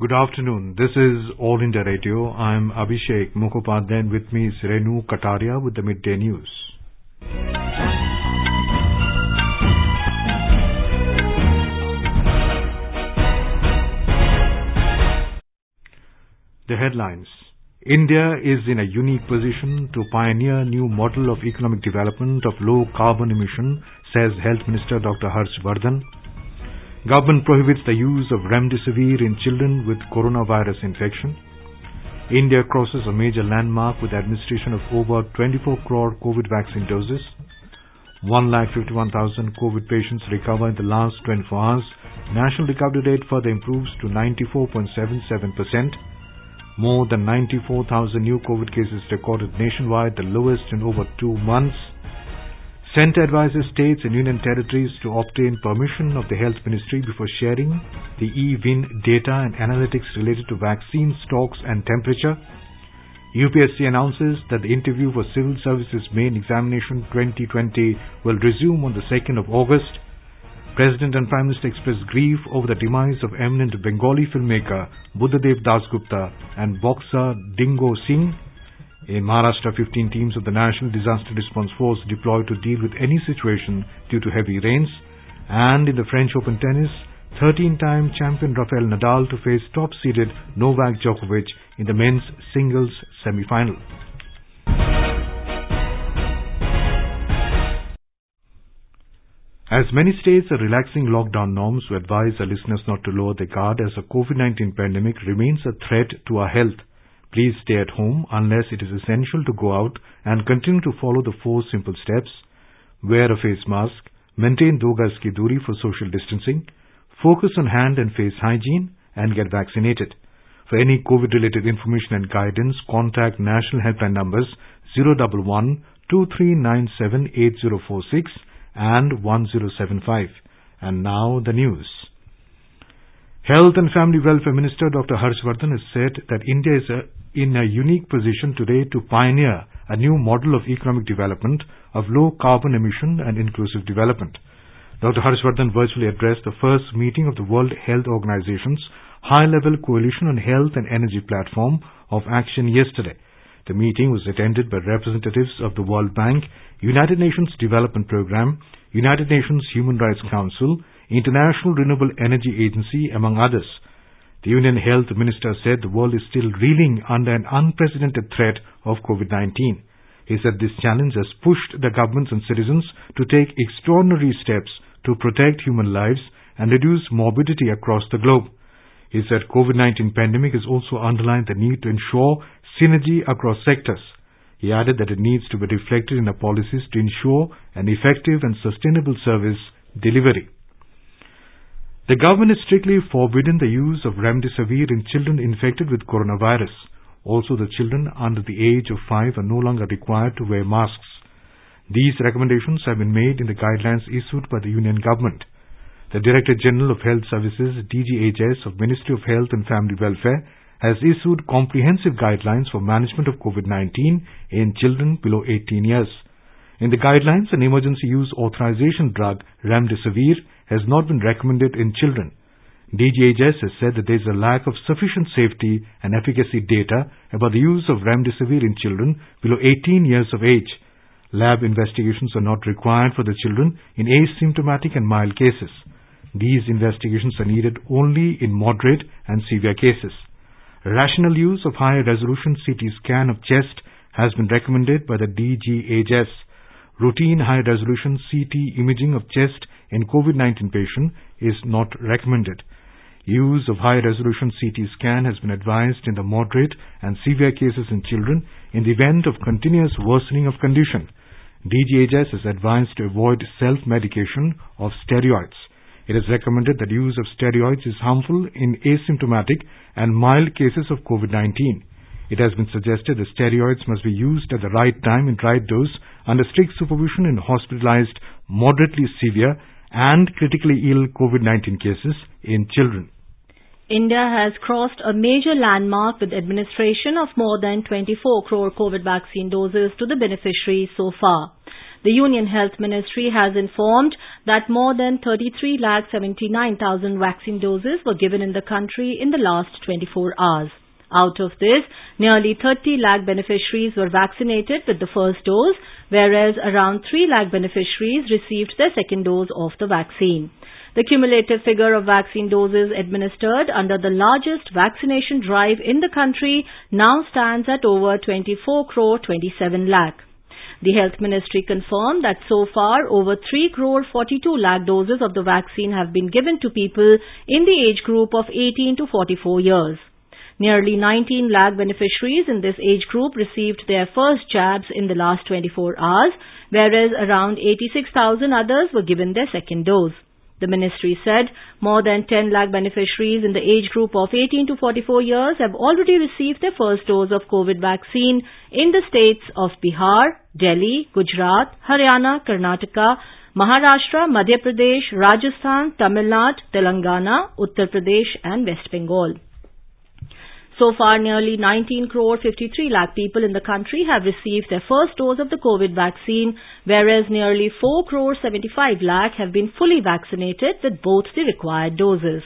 Good afternoon. This is All India Radio. I'm Abhishek Mukhopadhyay and with me is Renu Kataria with the midday news. The headlines. India is in a unique position to pioneer a new model of economic development of low carbon emission, says Health Minister Dr. Harsh Vardhan. Government prohibits the use of remdesivir in children with coronavirus infection. India crosses a major landmark with administration of over 24 crore COVID vaccine doses. 1,51,000 COVID patients recover in the last 24 hours. National recovery rate further improves to 94.77%. More than 94,000 new COVID cases recorded nationwide, the lowest in over two months. Centre advises states and union territories to obtain permission of the Health Ministry before sharing the eVIN data and analytics related to vaccine stocks and temperature. UPSC announces that the interview for Civil Services Main Examination 2020 will resume on the 2nd of August. President and Prime Minister express grief over the demise of eminent Bengali filmmaker Buddhadev Dasgupta and boxer Dingko Singh. In Maharashtra, 15 teams of the National Disaster Response Force deployed to deal with any situation due to heavy rains. And in the French Open tennis, 13-time champion Rafael Nadal to face top-seeded Novak Djokovic in the men's singles semi-final. As many states are relaxing lockdown norms, we advise our listeners not to lower their guard as the COVID-19 pandemic remains a threat to our health. Please stay at home unless it is essential to go out and continue to follow the four simple steps. Wear a face mask, maintain do gaz ki duri for social distancing, focus on hand and face hygiene, and get vaccinated. For any COVID-related information and guidance, contact national helpline numbers 011 2397 8046 and 1075. And now the news. Health and Family Welfare Minister Dr. Harshvardhan has said that India is a in a unique position today to pioneer a new model of economic development of low carbon emission and inclusive development. Dr. Harshvardhan virtually addressed the first meeting of the World Health Organization's high-level coalition on health and energy platform of action yesterday. The meeting was attended by representatives of the World Bank, United Nations Development Programme, United Nations Human Rights Council, International Renewable Energy Agency, among others. The Union Health Minister said the world is still reeling under an unprecedented threat of COVID-19. He said this challenge has pushed the governments and citizens to take extraordinary steps to protect human lives and reduce morbidity across the globe. He said COVID-19 pandemic has also underlined the need to ensure synergy across sectors. He added that it needs to be reflected in our policies to ensure an effective and sustainable service delivery. The government has strictly forbidden the use of remdesivir in children infected with coronavirus. Also, the children under the age of 5 are no longer required to wear masks. These recommendations have been made in the guidelines issued by the Union Government. The Director General of Health Services, DGHS of Ministry of Health and Family Welfare, has issued comprehensive guidelines for management of COVID-19 in children below 18 years. In the guidelines, an emergency use authorization drug, remdesivir, has not been recommended in children. DGHS has said that there is a lack of sufficient safety and efficacy data about the use of remdesivir in children below 18 years of age. Lab investigations are not required for the children in asymptomatic and mild cases. These investigations are needed only in moderate and severe cases. Rational use of high resolution CT scan of chest has been recommended by the DGHS. Routine high resolution CT imaging of chest in COVID-19 patient is not recommended. Use of high-resolution CT scan has been advised in the moderate and severe cases in children in the event of continuous worsening of condition. DGHS is advised to avoid self-medication of steroids. It is recommended that use of steroids is harmful in asymptomatic and mild cases of COVID-19. It has been suggested that steroids must be used at the right time in right dose under strict supervision in hospitalized, moderately severe and critically ill COVID-19 cases in children. India has crossed a major landmark with administration of more than 24 crore COVID vaccine doses to the beneficiaries so far. The Union Health Ministry has informed that more than 33,79,000 vaccine doses were given in the country in the last 24 hours. Out of this, nearly 30 lakh beneficiaries were vaccinated with the first dose, whereas around 3 lakh beneficiaries received their second dose of the vaccine. The cumulative figure of vaccine doses administered under the largest vaccination drive in the country now stands at over 24 crore 27 lakh. The Health Ministry confirmed that so far over 3 crore 42 lakh doses of the vaccine have been given to people in the age group of 18 to 44 years. Nearly 19 lakh beneficiaries in this age group received their first jabs in the last 24 hours, whereas around 86,000 others were given their second dose. The ministry said more than 10 lakh beneficiaries in the age group of 18 to 44 years have already received their first dose of COVID vaccine in the states of Bihar, Delhi, Gujarat, Haryana, Karnataka, Maharashtra, Madhya Pradesh, Rajasthan, Tamil Nadu, Telangana, Uttar Pradesh and West Bengal. So far, nearly 19 crore 53 lakh people in the country have received their first dose of the COVID vaccine, whereas nearly 4 crore 75 lakh have been fully vaccinated with both the required doses.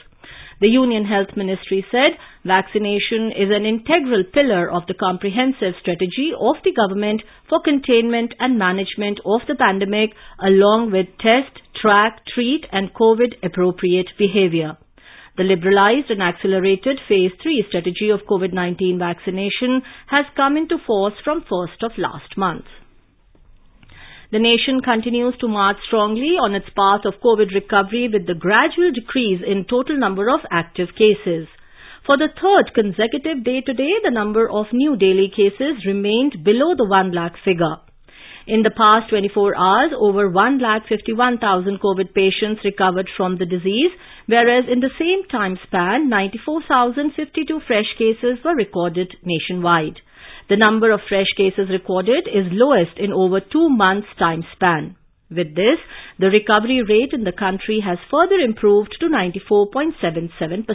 The Union Health Ministry said vaccination is an integral pillar of the comprehensive strategy of the government for containment and management of the pandemic along with test, track, treat and COVID appropriate behavior. The liberalized and accelerated phase 3 strategy of COVID-19 vaccination has come into force from 1st of last month. The nation continues to march strongly on its path of COVID recovery with the gradual decrease in total number of active cases. For the third consecutive day today, the number of new daily cases remained below the 1 lakh figure. In the past 24 hours, over 1,51,000 COVID patients recovered from the disease, whereas in the same time span, 94,052 fresh cases were recorded nationwide. The number of fresh cases recorded is lowest in over two months' time span. With this, the recovery rate in the country has further improved to 94.77%.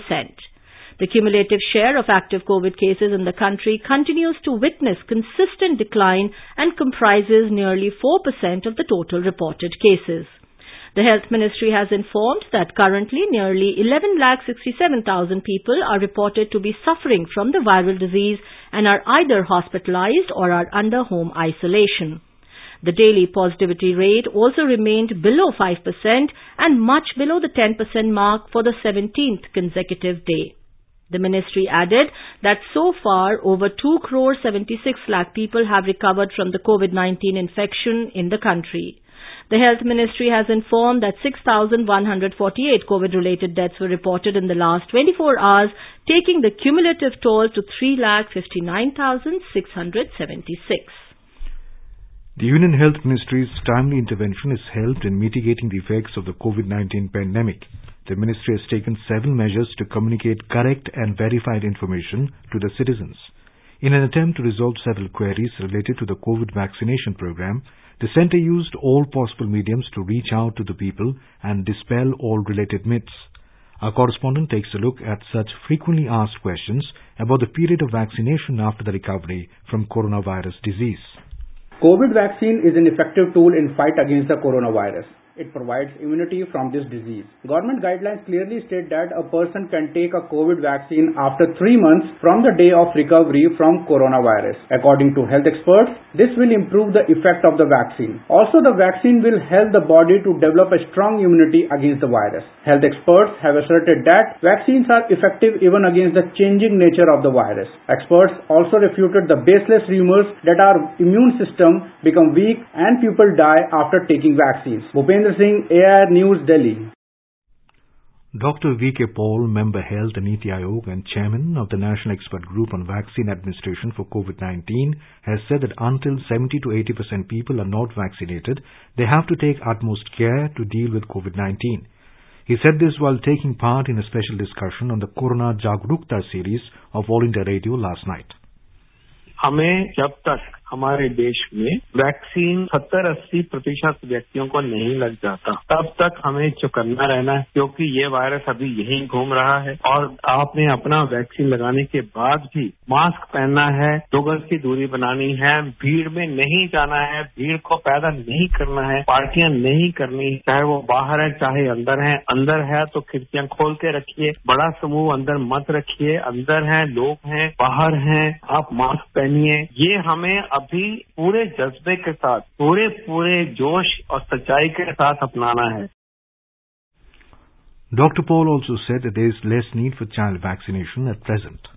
The cumulative share of active COVID cases in the country continues to witness consistent decline and comprises nearly 4% of the total reported cases. The Health Ministry has informed that currently nearly 11,67,000 people are reported to be suffering from the viral disease and are either hospitalized or are under home isolation. The daily positivity rate also remained below 5% and much below the 10% mark for the 17th consecutive day. The ministry added that so far over 2 crore 76 lakh people have recovered from the COVID-19 infection in the country. The health ministry has informed that 6,148 COVID-related deaths were reported in the last 24 hours, taking the cumulative toll to 3,59,676. The Union Health Ministry's timely intervention is helped in mitigating the effects of the COVID-19 pandemic. The ministry has taken several measures to communicate correct and verified information to the citizens. In an attempt to resolve several queries related to the COVID vaccination program, the center used all possible mediums to reach out to the people and dispel all related myths. Our correspondent takes a look at such frequently asked questions about the period of vaccination after the recovery from coronavirus disease. COVID vaccine is an effective tool in fight against the coronavirus. It provides immunity from this disease. Government guidelines clearly state that a person can take a COVID vaccine after three months from the day of recovery from coronavirus. According to health experts, this will improve the effect of the vaccine. Also, the vaccine will help the body to develop a strong immunity against the virus. Health experts have asserted that vaccines are effective even against the changing nature of the virus. Experts also refuted the baseless rumors that our immune system become weak and people die after taking vaccines. Singh, AIR News, Delhi. Dr. V.K. Paul, Member Health and NITI Aayog and Chairman of the National Expert Group on Vaccine Administration for COVID-19 has said that until 70 to 80% people are not vaccinated, they have to take utmost care to deal with COVID-19. He said this while taking part in a special discussion on the Corona Jagrukta series of All India Radio last night. हमें जब तक हमारे देश में vaccine सत्तर अस्सी प्रतिशत व्यक्तियों को नहीं लग जाता। तब तक हमें चौकन्ना रहना है, क्योंकि ये वायरस अभी यहीं घूम रहा है। और आपने अपना वैक्सीन लगाने के बाद भी मास्क पहनना है दो गज की दूरी बनानी है, भीड़ में नहीं जाना है, भीड़ को पैदा नहीं करना है, पार्टियाँ नहीं करनी, चाहे वो बाहर है, चाहे अंदर है। अंदर है तो खिड़कियाँ खोल के रखिए, बड़ा समूह अंदर मत रखिए। अंदर है, लोग हैं, बाहर हैं, आप मास्क पहनिए। ये हमें अभी पूरे जज्बे के साथ पूरे पूरे जोश और सच्चाई के साथ अपनाना है Dr. Paul also said that there is less need for child vaccination at present.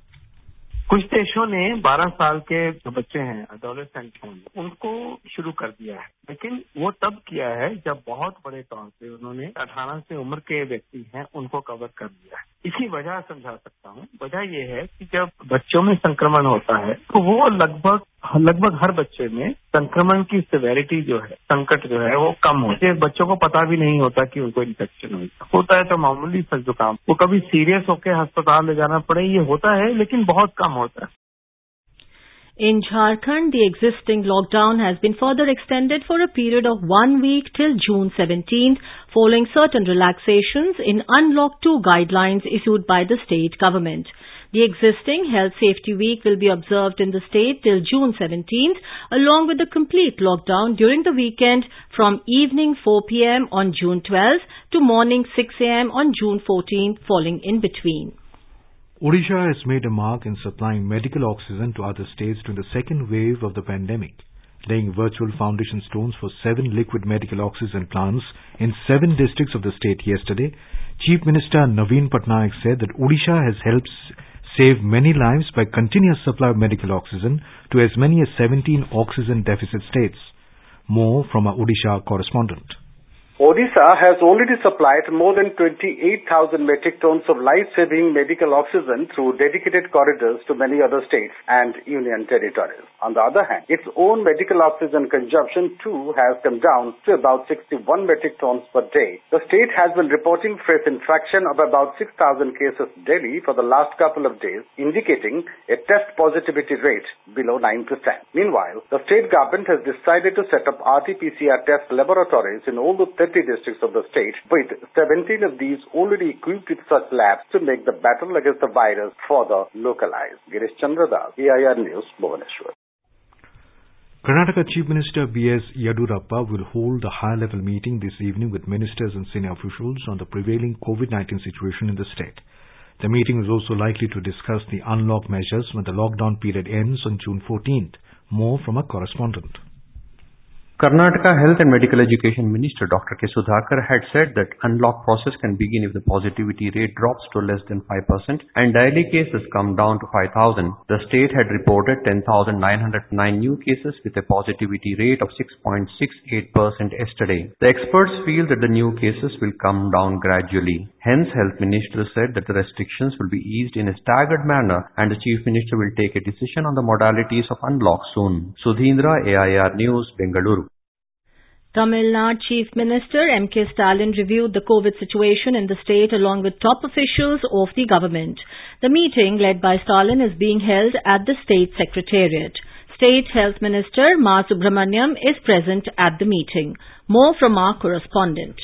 कुछ देशों ने 12 साल के जो बच्चे हैं अडोलेसेंट हैं उनको शुरू कर दिया है लेकिन वो तब किया है जब बहुत बड़े तौर पे उन्होंने 18 से उम्र के व्यक्ति हैं उनको कवर कर दिया है इसकी वजह समझा सकता हूँ। वजह यह है कि जब बच्चों में संक्रमण होता है तो वो लगभग लगभग हर बच्चे में संक्रमण की सिवेरिटी जो है, संकट जो है, वो कम होती है। बच्चों को पता भी नहीं होता कि उनको इन्फेक्शन हुई। होता है तो मामूली सा जुकाम। वो कभी सीरियस होकर अस्पताल ले जाना पड़े, ये होता है, लेकिन बहुत कम होता है। In Jharkhand, the existing lockdown has been further extended for a period of one week till June 17th, following certain relaxations in Unlock 2 guidelines issued by the state government. The existing Health Safety Week will be observed in the state till June 17th, along with the complete lockdown during the weekend from evening 4 pm on June 12th to morning 6 am on June 14th, falling in between. Odisha has made a mark in supplying medical oxygen to other states during the second wave of the pandemic, laying virtual foundation stones for seven liquid medical oxygen plants in seven districts of the state yesterday. Chief Minister Naveen Patnaik said that Odisha has helped save many lives by continuous supply of medical oxygen to as many as 17 oxygen deficit states. More from our Odisha correspondent. Odisha has already supplied more than 28,000 metric tons of life-saving medical oxygen through dedicated corridors to many other states and union territories. On the other hand, its own medical oxygen consumption too has come down to about 61 metric tons per day. The state has been reporting fresh infection of about 6,000 cases daily for the last couple of days, indicating a test positivity rate below 9%. Meanwhile, the state government has decided to set up RT-PCR test laboratories in all the 30 districts of the state, with 17 of these already equipped with such labs to make the battle against the virus further localized. Girish Chandra Das, AIR News, Bhubaneswar. Karnataka Chief Minister B.S. Yediyurappa will hold a high-level meeting this evening with ministers and senior officials on the prevailing COVID-19 situation in the state. The meeting is also likely to discuss the unlock measures when the lockdown period ends on June 14th. More from a correspondent. Karnataka Health and Medical Education Minister Dr. K. Sudhakar had said that unlock process can begin if the positivity rate drops to less than 5% and daily cases come down to 5,000. The state had reported 10,909 new cases with a positivity rate of 6.68% yesterday. The experts feel that the new cases will come down gradually. Hence, Health Minister said that the restrictions will be eased in a staggered manner and the Chief Minister will take a decision on the modalities of unlock soon. Sudhindra, AIR News, Bengaluru. Tamil Nadu Chief Minister M.K. Stalin reviewed the COVID situation in the state along with top officials of the government. The meeting led by Stalin is being held at the state secretariat. State Health Minister Ma Subramaniam is present at the meeting. More from our correspondent.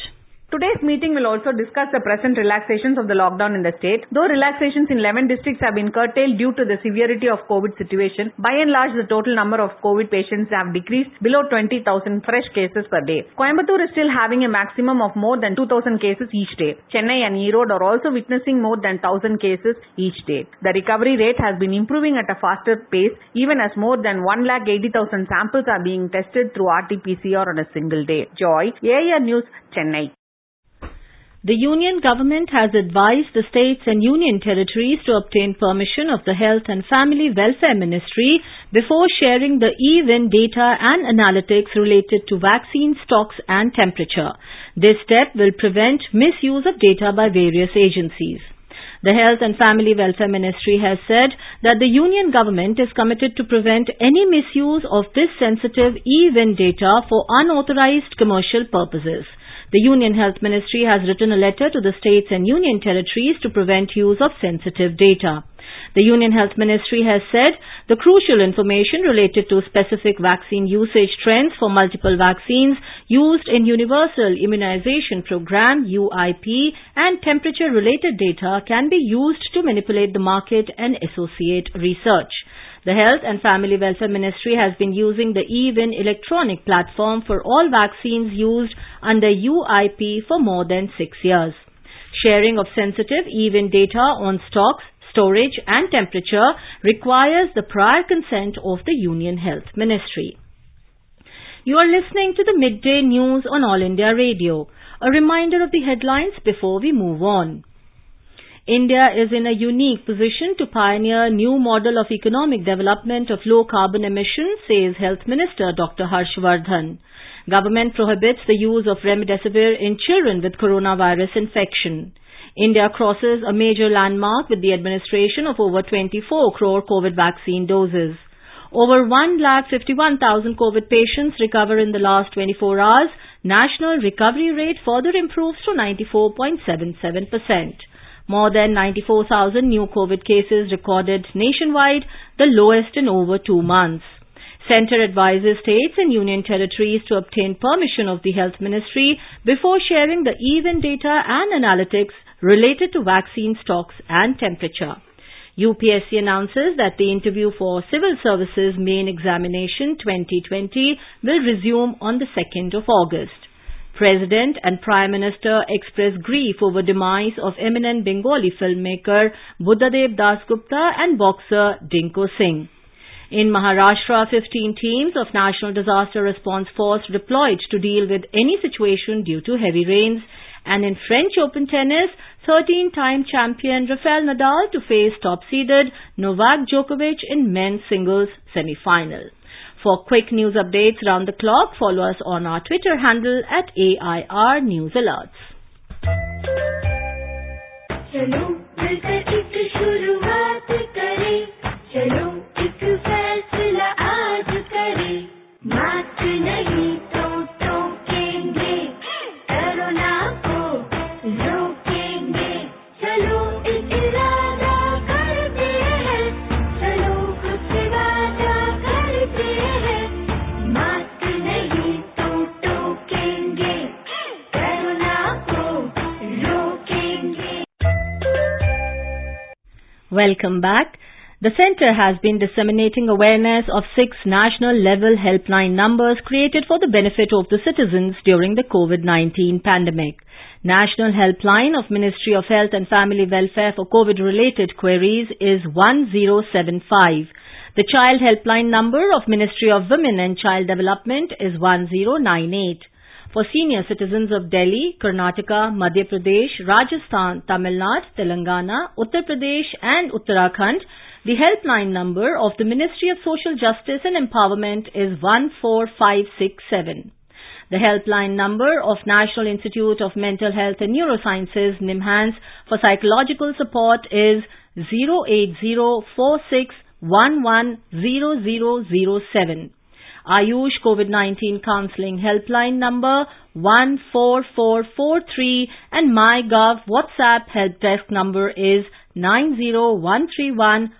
Today's meeting will also discuss the present relaxations of the lockdown in the state. Though relaxations in 11 districts have been curtailed due to the severity of COVID situation, by and large the total number of COVID patients have decreased below 20,000 fresh cases per day. Coimbatore is still having a maximum of more than 2,000 cases each day. Chennai and Erode are also witnessing more than 1,000 cases each day. The recovery rate has been improving at a faster pace even as more than 1,80,000 samples are being tested through RT-PCR on a single day. Joy, AIR News, Chennai. The union government has advised the states and union territories to obtain permission of the Health and Family Welfare Ministry before sharing the eVIN data and analytics related to vaccine stocks and temperature. This step will prevent misuse of data by various agencies. The Health and Family Welfare Ministry has said that the union government is committed to prevent any misuse of this sensitive eVIN data for unauthorized commercial purposes. The Union Health Ministry has written a letter to the states and union territories to prevent use of sensitive data. The Union Health Ministry has said the crucial information related to specific vaccine usage trends for multiple vaccines used in Universal Immunization Program UIP and temperature related data can be used to manipulate the market and associate research. The Health and Family Welfare Ministry has been using the eVIN electronic platform for all vaccines used under UIP for more than six years. Sharing of sensitive eVIN data on stocks, storage and temperature requires the prior consent of the Union Health Ministry. You are listening to the midday news on All India Radio. A reminder of the headlines before we move on. India is in a unique position to pioneer a new model of economic development of low carbon emissions, says Health Minister Dr. Harshvardhan. Government prohibits the use of remdesivir in children with coronavirus infection. India crosses a major landmark with the administration of over 24 crore COVID vaccine doses. Over 1,51,000 COVID patients recover in the last 24 hours. National recovery rate further improves to 94.77%. More than 94,000 new COVID cases recorded nationwide, the lowest in over two months. Centre advises states and union territories to obtain permission of the Health Ministry before sharing the eVIN data and analytics related to vaccine stocks and temperature. UPSC announces that the interview for Civil Services Main Examination 2020 will resume on the 2nd of August. President and Prime Minister expressed grief over demise of eminent Bengali filmmaker Buddhadev Dasgupta and boxer Dingko Singh. In Maharashtra, 15 teams of National Disaster Response Force deployed to deal with any situation due to heavy rains. And in French Open tennis, 13-time champion Rafael Nadal to face top-seeded Novak Djokovic in men's singles semi-final. For quick news updates round the clock, follow us on our Twitter handle at AIR News Alerts. चलो मिलकर एक शुरुआत करें चलो एक फैसला Welcome back. The Centre has been disseminating awareness of six national level helpline numbers created for the benefit of the citizens during the COVID-19 pandemic. National Helpline of Ministry of Health and Family Welfare for COVID-related queries is 1075. The Child Helpline number of Ministry of Women and Child Development is 1098. For senior citizens of Delhi, Karnataka, Madhya Pradesh, Rajasthan, Tamil Nadu, Telangana, Uttar Pradesh and Uttarakhand, the helpline number of the Ministry of Social Justice and Empowerment is 14567. The helpline number of National Institute of Mental Health and Neurosciences, NIMHANS, for psychological support is 08046110007. Ayush COVID-19 Counseling Helpline number 14443 and MyGov WhatsApp help desk number is 90131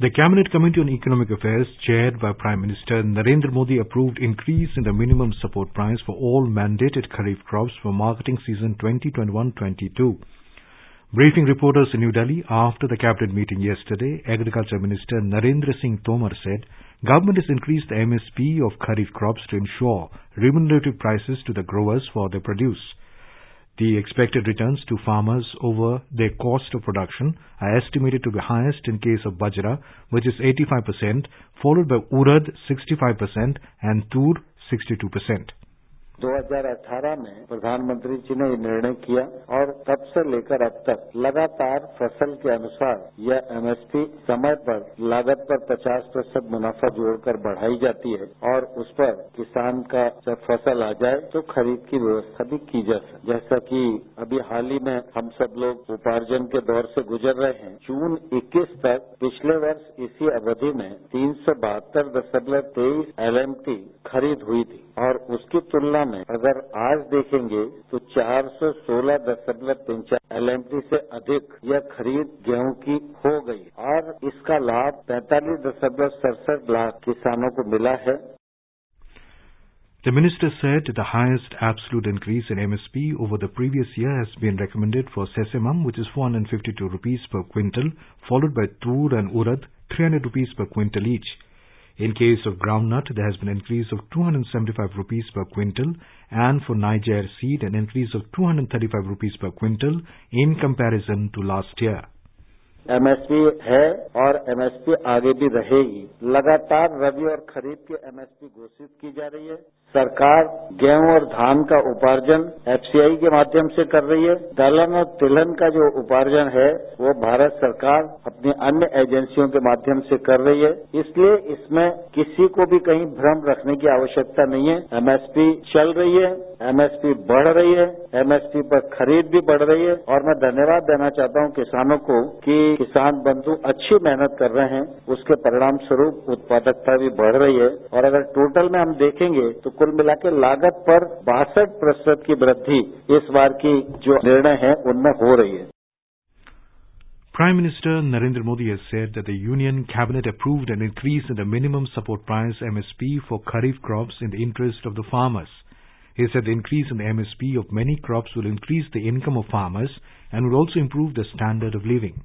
The Cabinet Committee on Economic Affairs, chaired by Prime Minister Narendra Modi, approved increase in the minimum support price for all mandated kharif crops for marketing season 2021-22. Briefing reporters in New Delhi after the cabinet meeting yesterday, Agriculture Minister Narendra Singh Tomar said government has increased the MSP of kharif crops to ensure remunerative prices to the growers for their produce. The expected returns to farmers over their cost of production are estimated to be highest in case of bajra, which is 85%, followed by urad 65% and tur 62%. 2018 में प्रधानमंत्री जी ने ये निर्णय किया और तब से लेकर अब तक लगातार फ़सल के अनुसार यह एमएसपी समय पर लागत पर 50 प्रतिशत मुनाफा जोड़कर बढ़ाई जाती है और उस पर किसान का जब फ़सल आ जाए तो खरीद की व्यवस्था भी की जा सके। जैसा कि अभी हाल ही में हम सब लोग उपार्जन के दौर से गुजर रहे हैं, जून 21 तक पिछले वर्ष इसी अवधि में तीन सौ बहत्तर दशमलव तेईस खरीद हुई थी और उसकी तुलना में में अगर आज देखेंगे तो चार सौ सोलह दशमलव तीन चार एल से अधिक यह खरीद गेहूँ की हो गई और इसका लाभ पैंतालीस दशमलव सड़सठ लाख किसानों को मिला है The minister said the highest absolute increase in MSP over the previous year has been recommended for sesamum, which is 452 rupees per quintal, followed by tur and urad, 300 rupees per quintal each. In case of groundnut, there has been an increase of 275 rupees per quintal, and for Niger seed, an increase of 235 rupees per quintal in comparison to last year. MSP है और MSP आगे भी रहेगी लगातार रबी और खरीफ की MSP घोषित की जा रही है सरकार गेहूँ और धान का उपार्जन एफसीआई के माध्यम से कर रही है। दलहन और तिलहन का जो उपार्जन है, वो भारत सरकार अपनी अन्य एजेंसियों के माध्यम से कर रही है। इसलिए इसमें किसी को भी कहीं भ्रम रखने की आवश्यकता नहीं है। एमएसपी चल रही है एमएसपी बढ़ रही है एमएसपी पर खरीद भी बढ़ रही है। और मैं धन्यवाद देना चाहता हूँ किसानों को कि किसान बंधु अच्छी मेहनत कर रहे हैं। उसके परिणाम स्वरूप उत्पादकता भी बढ़ रही है। और अगर टोटल में हम देखेंगे तो कुल मिला के लागत पर बासठ प्रतिशत की वृद्धि इस बार की जो निर्णय है उनमें हो रही है Prime Minister Narendra Modi has said that the Union Cabinet approved an increase in the minimum support price MSP for Kharif crops in the interest of the farmers. He said the increase in the MSP of many crops will increase the income of farmers and will also improve the standard of living.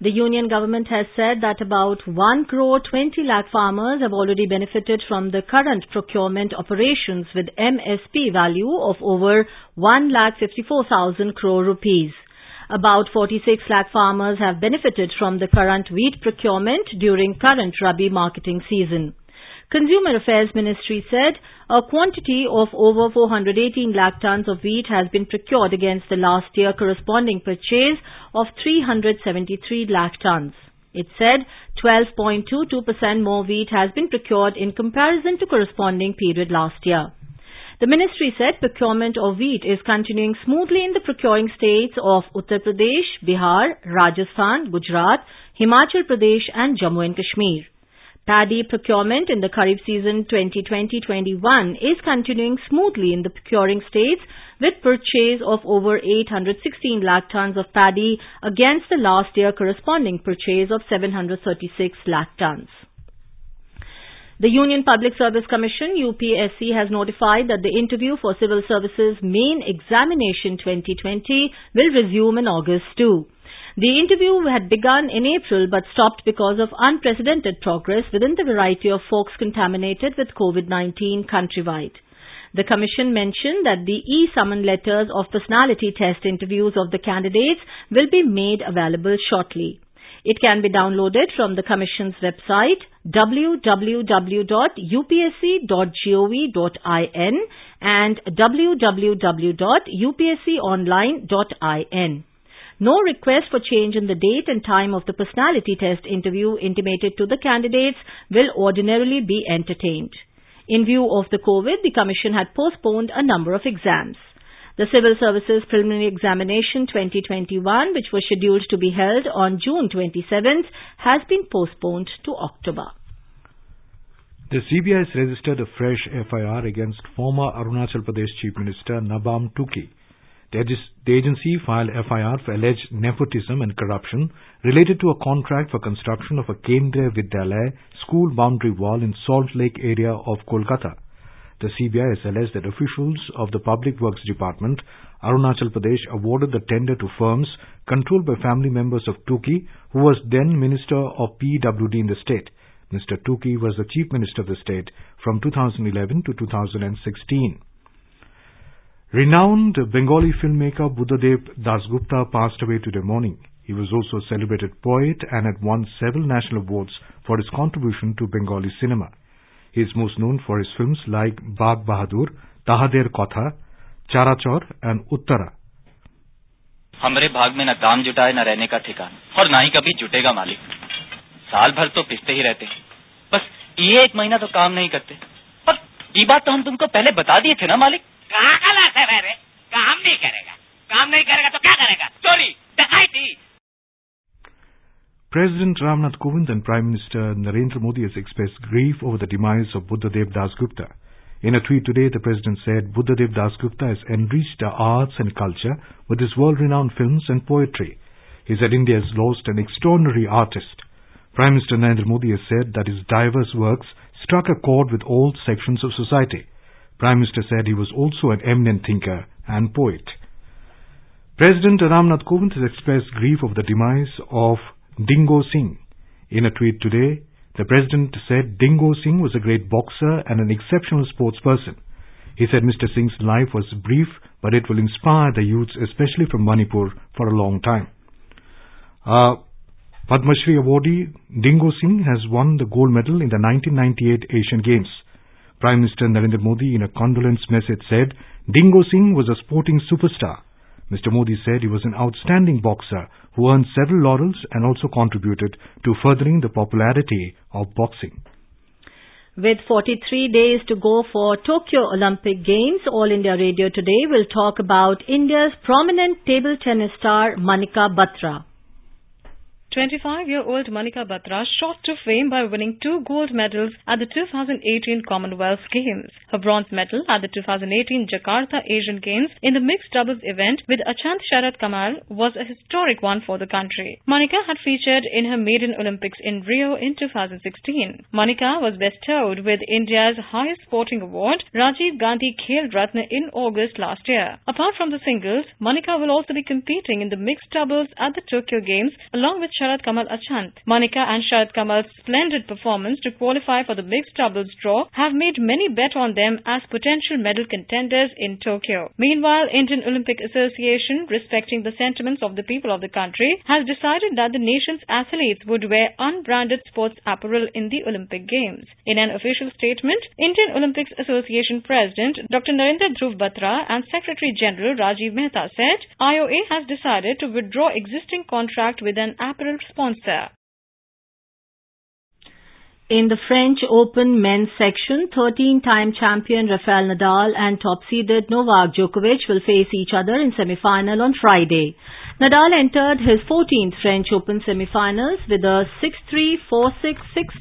The union government has said that about 1 crore 20 lakh farmers have already benefited from the current procurement operations with MSP value of over 1 lakh 54,000 crore rupees. About 46 lakh farmers have benefited from the current wheat procurement during current Rabi marketing season. Consumer Affairs Ministry said a quantity of over 418 lakh tons of wheat has been procured against the last year corresponding purchase of 373 lakh tons. It said 12.22% more wheat has been procured in comparison to corresponding period last year. The ministry said procurement of wheat is continuing smoothly in the procuring states of Uttar Pradesh, Bihar, Rajasthan, Gujarat, Himachal Pradesh and Jammu and Kashmir. Paddy procurement in the Kharif season 2020-21 is continuing smoothly in the procuring states with purchase of over 816 lakh tons of paddy against the last year corresponding purchase of 736 lakh tons. The Union Public Service Commission UPSC has notified that the interview for Civil Services Main Examination 2020 will resume in August too. The interview had begun in April but stopped because of unprecedented progress within the variety of folks contaminated with COVID-19 countrywide. The Commission mentioned that the e-summon letters of personality test interviews of the candidates will be made available shortly. It can be downloaded from the Commission's website www.upsc.gov.in and www.upsconline.in. No request for change in the date and time of the personality test interview intimated to the candidates will ordinarily be entertained. In view of the COVID, the Commission had postponed a number of exams. The Civil Services Preliminary Examination 2021, which was scheduled to be held on June 27th, has been postponed to October. The CBI has registered a fresh FIR against former Arunachal Pradesh Chief Minister Nabam Tuki. The, agency filed FIR for alleged nepotism and corruption related to a contract for construction of a Kendriya Vidyalaya school boundary wall in Salt Lake area of Kolkata. The CBI has alleged that officials of the Public Works Department, Arunachal Pradesh, awarded the tender to firms controlled by family members of Tuki, who was then Minister of PWD in the state. Mr. Tuki was the Chief Minister of the state from 2011 to 2016. Renowned Bengali filmmaker Buddhadev Dasgupta passed away today morning. He was also a celebrated poet and had won several national awards for his contribution to Bengali cinema. He is most known for his films like Bagh Bahadur, Tahader Kotha, Charachor and Uttara. हमारे भाग में न काम जुटाए न रहने का ठिकाना और ना ही कभी जुटेगा मालिक साल भर तो पिसते ही रहते बस ये एक महीना तो काम नहीं करते और ये बात तो हम तुमको पहले बता दिए थे ना मालिक कहाँ का लाता है रे काम नहीं करेगा काम नहीं करेगा तो क्या करेगा चोरी डकैती President Ramnath Kovind and Prime Minister Narendra Modi has expressed grief over the demise of Buddhadev Das Gupta. In a tweet today, the president said Buddhadev Dasgupta has enriched our arts and culture with his world-renowned films and poetry. He said India has lost an extraordinary artist. Prime Minister Narendra Modi has said that his diverse works struck a chord with all sections of society. Prime Minister said he was also an eminent thinker and poet. President Ramnath Kovind has expressed grief over the demise of Dingko Singh. In a tweet today, the president said Dingko Singh was a great boxer and an exceptional sportsperson. He said Mr. Singh's life was brief, but it will inspire the youths, especially from Manipur, for a long time. Uh, Padma Shri awardee Dingko Singh has won the gold medal in the 1998 Asian Games. Prime Minister Narendra Modi, in a condolence message, said Dingko Singh was a sporting superstar. Mr. Modi said he was an outstanding boxer who earned several laurels and also contributed to furthering the popularity of boxing. With 43 days to go for Tokyo Olympic Games, All India Radio today will talk about India's prominent table tennis star Manika Batra. 25-year-old Manika Batra shot to fame by winning two gold medals at the 2018 Commonwealth Games. Her bronze medal at the 2018 Jakarta Asian Games in the mixed doubles event with Achant Sharat Kamal was a historic one for the country. Manika had featured in her maiden Olympics in Rio in 2016. Manika was bestowed with India's highest sporting award, Rajiv Gandhi Khel Ratna in August last year. Apart from the singles, Manika will also be competing in the mixed doubles at the Tokyo Games along with Sharat Kamal Achant. Manika and Sharat Kamal's splendid performance to qualify for the mixed doubles draw have made many bet on them as potential medal contenders in Tokyo. Meanwhile, Indian Olympic Association, respecting the sentiments of the people of the country, has decided that the nation's athletes would wear unbranded sports apparel in the Olympic Games. In an official statement, Indian Olympics Association President Dr. Narendra Dhruv Batra and Secretary General Rajiv Mehta said IOA has decided to withdraw existing contract with an apparel In the French Open men's section, 13-time champion Rafael Nadal and top-seeded Novak Djokovic will face each other in semi-final on Friday. Nadal entered his 14th French Open semi-finals with a 6-3, 4-6,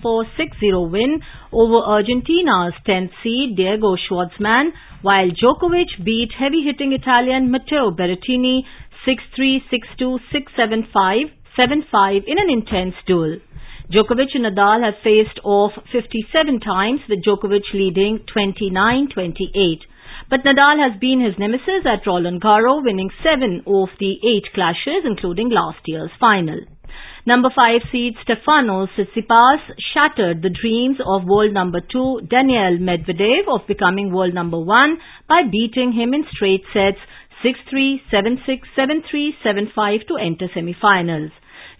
6-4, 6-0 win over Argentina's 10th seed Diego Schwartzman, while Djokovic beat heavy-hitting Italian Matteo Berrettini 6-3, 6-2, 6-7, 5, 7-5 in an intense duel. Djokovic and Nadal have faced off 57 times with Djokovic leading 29-28. But Nadal has been his nemesis at Roland Garros winning 7 of the 8 clashes including last year's final. Number 5 seed Stefanos Tsitsipas shattered the dreams of world number 2 Daniel Medvedev of becoming world number 1 by beating him in straight sets 6-3, 7-6, 7-3, 7-5 to enter semi-finals.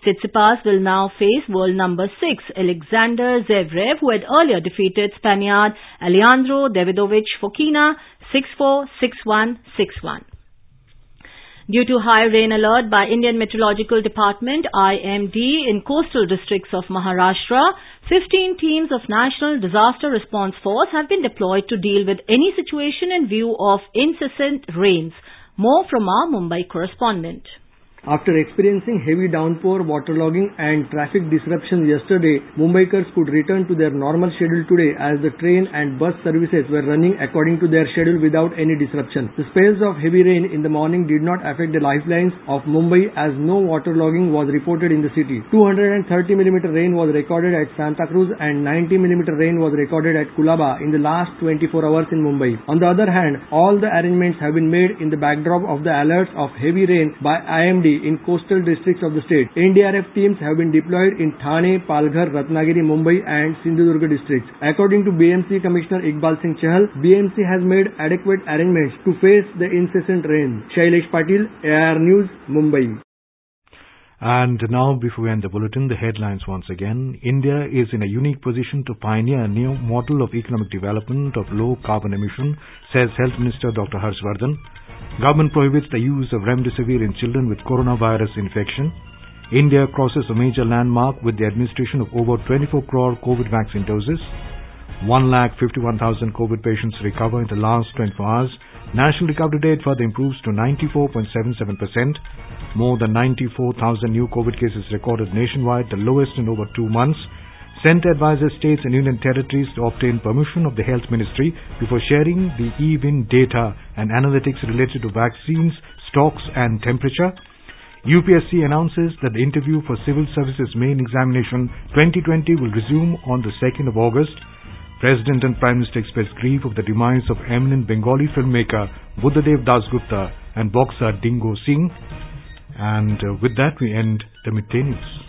Tsitsipas will now face world number 6 Alexander Zverev who had earlier defeated Spaniard Alejandro Davidovich Fokina 6-4, 6-1, 6-1. Due to high rain alert by Indian Meteorological Department IMD in coastal districts of Maharashtra, 15 teams of National Disaster Response Force have been deployed to deal with any situation in view of incessant rains. More from our Mumbai correspondent. After experiencing heavy downpour, waterlogging and traffic disruptions yesterday, Mumbaikars could return to their normal schedule today as the train and bus services were running according to their schedule without any disruption. The spells of heavy rain in the morning did not affect the lifelines of Mumbai as no waterlogging was reported in the city. 230 mm rain was recorded at Santa Cruz and 90 mm rain was recorded at Colaba in the last 24 hours in Mumbai. On the other hand, all the arrangements have been made in the backdrop of the alerts of heavy rain by IMD in coastal districts of the state. NDRF teams have been deployed in Thane, Palghar, Ratnagiri, Mumbai and Sindhudurga districts. According to BMC Commissioner Iqbal Singh Chahal, BMC has made adequate arrangements to face the incessant rain. Shailesh Patil, AIR News, Mumbai. And now, before we end the bulletin, the headlines once again. India is in a unique position to pioneer a new model of economic development of low carbon emission, says Health Minister Dr. Harshvardhan. Government prohibits the use of remdesivir in children with coronavirus infection. India crosses a major landmark with the administration of over 24 crore COVID vaccine doses. 1,51,000 COVID patients recover in the last 24 hours. National recovery rate further improves to 94.77%. More than 94,000 new COVID cases recorded nationwide, the lowest in over two months. Centre advises states and union territories to obtain permission of the Health Ministry before sharing the eVIN data and analytics related to vaccines, stocks and temperature. UPSC announces that the interview for Civil Services Main Examination 2020 will resume on the 2nd of August. President and Prime Minister express grief of the demise of eminent Bengali filmmaker Buddhadev Dasgupta and boxer Dingko Singh. And uh, with that we end the midday news.